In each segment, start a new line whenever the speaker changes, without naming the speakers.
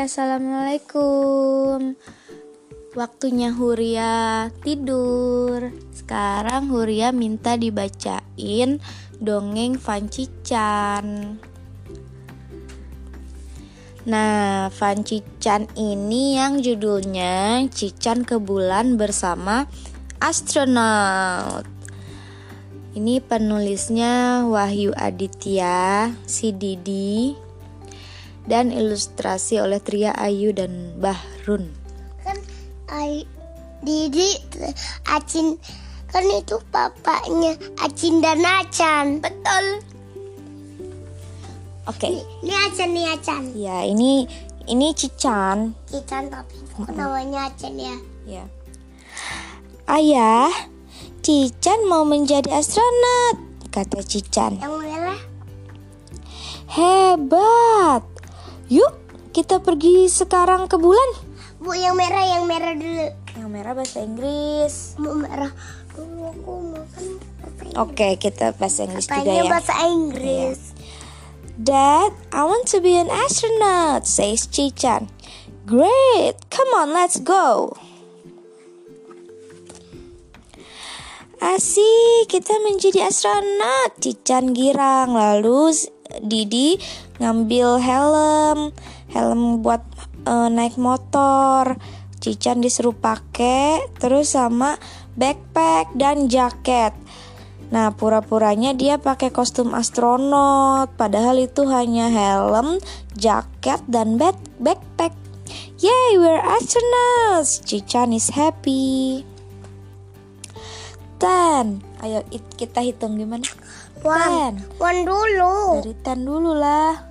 assalamualaikum. Waktunya Huria tidur. Sekarang Huria minta dibacain dongeng Fancican. Nah, Fancican ini yang judulnya Cican ke Bulan bersama Astronaut. Ini penulisnya Wahyu Aditya, si Didi, dan ilustrasi oleh Tria Ayu dan Bahrun.
kan Ay, Didi Acin kan itu bapaknya Acin dan Acan
Betul. Oke.
ini Acan nih Acan
Ya, ini ini Cican.
Cican tapi kok namanya Acan ya
Ya. Ayah, Cican mau menjadi astronot, kata Cican.
yang merah
Hebat. Yuk, kita pergi sekarang ke bulan.
bu yang merah yang merah dulu
Yang merah bahasa Inggris.
mau merah dulu aku mau kan?
Oke, kita bahasa Inggris juga
Apanya
ya.
bahasa Inggris
Dad, I want to be an astronaut, says Chichan. Great, come on, let's go. Asik, kita menjadi astronot. Cican girang. Lalu Didi ngambil helm, helm buat eh, naik motor. Cican disuruh pakai, terus sama backpack dan jaket. Nah, pura-puranya dia pakai kostum astronot, padahal itu hanya helm, jaket, dan back backpack. Yay, we're astronauts! Cican is happy. Ten, ayo it- kita hitung gimana?
one
Ten,
one dulu
dari ten dulu lah.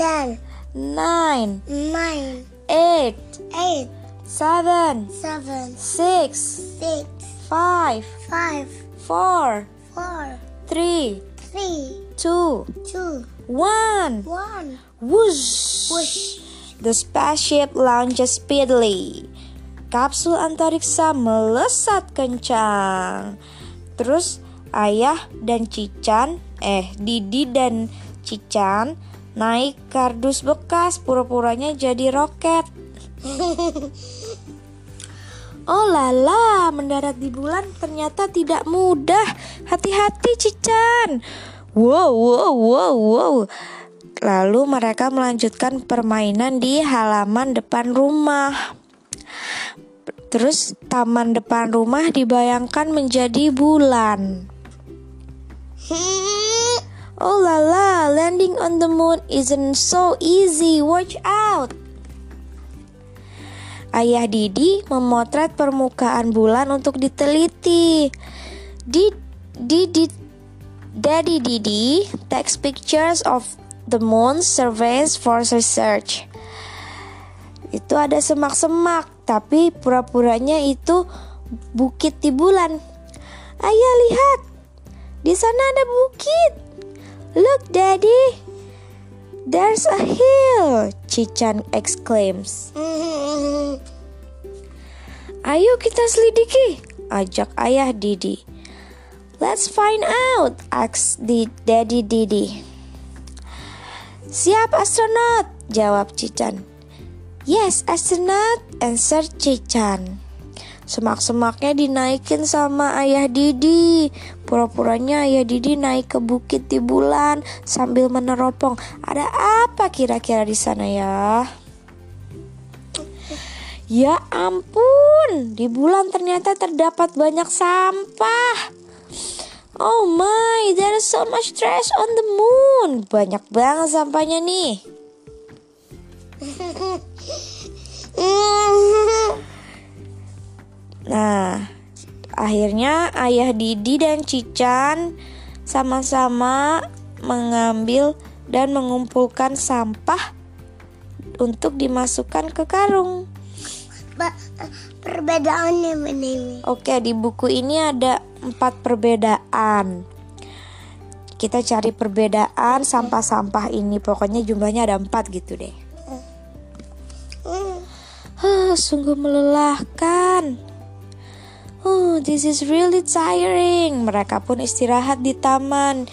Ten
Nine,
nine
eight,
eight
seven,
seven
six,
six
five,
five
four,
four
three,
three
two,
two
one.
one
Whoosh!
Whoosh.
The spaceship launches speedily. Kapsul antariksa melesat kencang. Terus ayah dan Cican, eh Didi dan Cican naik kardus bekas pura-puranya jadi roket. Oh lala, mendarat di bulan ternyata tidak mudah. Hati-hati Cican. Wow, wow, wow, wow. Lalu mereka melanjutkan permainan di halaman depan rumah. Terus taman depan rumah dibayangkan menjadi bulan. Oh lala, landing on the moon isn't so easy. Watch out. Ayah Didi memotret permukaan bulan untuk diteliti. Di Didi Daddy Didi takes pictures of the moon surveys for research. Itu ada semak-semak, tapi pura-puranya itu bukit di bulan. Ayah lihat, di sana ada bukit. Look, Daddy. There's a hill, Cican exclaims. Ayo kita selidiki, ajak ayah Didi. Let's find out, asks the daddy Didi. Siap astronaut, jawab Cican. Yes, astronaut, answer Cican. Semak-semaknya dinaikin sama ayah Didi. Pura-puranya ayah Didi naik ke bukit di bulan sambil meneropong. Ada apa kira-kira di sana ya? Ya ampun, di bulan ternyata terdapat banyak sampah. Oh my, there is so much trash on the moon. Banyak banget sampahnya nih. Akhirnya ayah Didi dan Cican sama-sama mengambil dan mengumpulkan sampah untuk dimasukkan ke karung.
Ba- perbedaannya mana ini?
Oke, di buku ini ada empat perbedaan. Kita cari perbedaan sampah-sampah ini. Pokoknya jumlahnya ada empat gitu deh.
Hmm.
Huh, sungguh melelahkan. Oh, this is really tiring. Mereka pun istirahat di taman,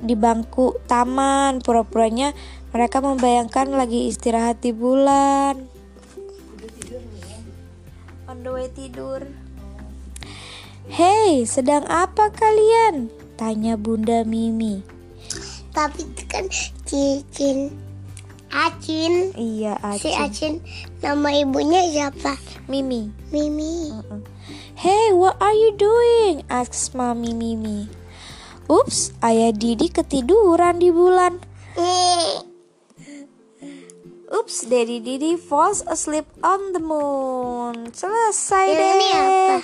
di bangku taman. Pura-puranya Mereka membayangkan lagi istirahat di bulan. On the way tidur. Hei, sedang apa kalian? Tanya Bunda Mimi.
Tapi itu kan cincin Acin.
Iya,
Si
Acin.
Acin nama ibunya siapa?
Mimi.
Mimi.
Hey, what are you doing? Asks Mami Mimi. Ups, ayah Didi ketiduran di bulan. Ups, Daddy Didi falls asleep on the moon. Selesai
Yang
deh.
ini apa?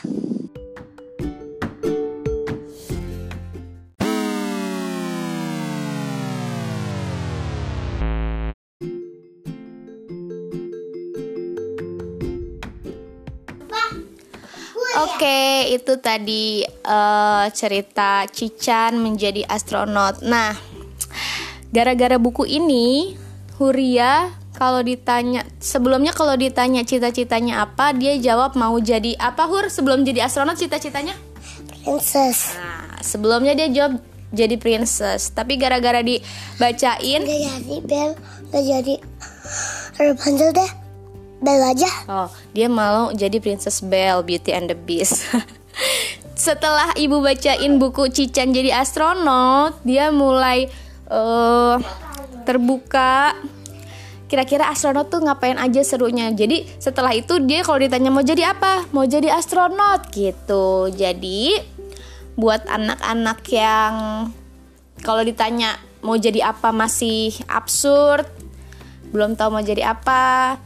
Oke, itu tadi eh, cerita Cican menjadi astronot. Nah, gara-gara buku ini, Huria kalau ditanya sebelumnya kalau ditanya cita-citanya apa, dia jawab mau jadi apa Hur sebelum jadi astronot cita-citanya?
Princess.
Nah, sebelumnya dia jawab jadi princess, tapi gara-gara dibacain
Gak jadi Bel. Gak jadi. Rapunzel deh. Bel aja.
Oh, dia mau jadi Princess Belle, Beauty and the Beast. Setelah ibu bacain buku Cican jadi astronot, dia mulai eh terbuka. Kira-kira astronot tuh ngapain aja serunya. Jadi setelah itu dia kalau ditanya mau jadi apa, mau jadi astronot gitu. Jadi buat anak-anak yang kalau ditanya mau jadi apa masih absurd, belum tahu mau jadi apa,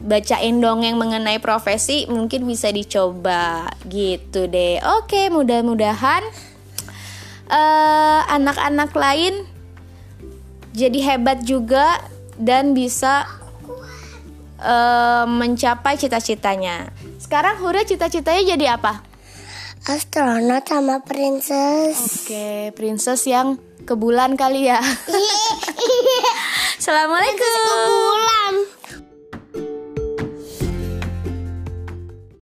bacain dongeng mengenai profesi mungkin bisa dicoba gitu deh. Oke, mudah-mudahan eh, anak-anak lain jadi hebat juga dan bisa eh, mencapai cita-citanya. Sekarang Hura cita-citanya jadi apa?
Astronot sama princess.
Oke, princess yang ke bulan kali ya. Assalamualaikum.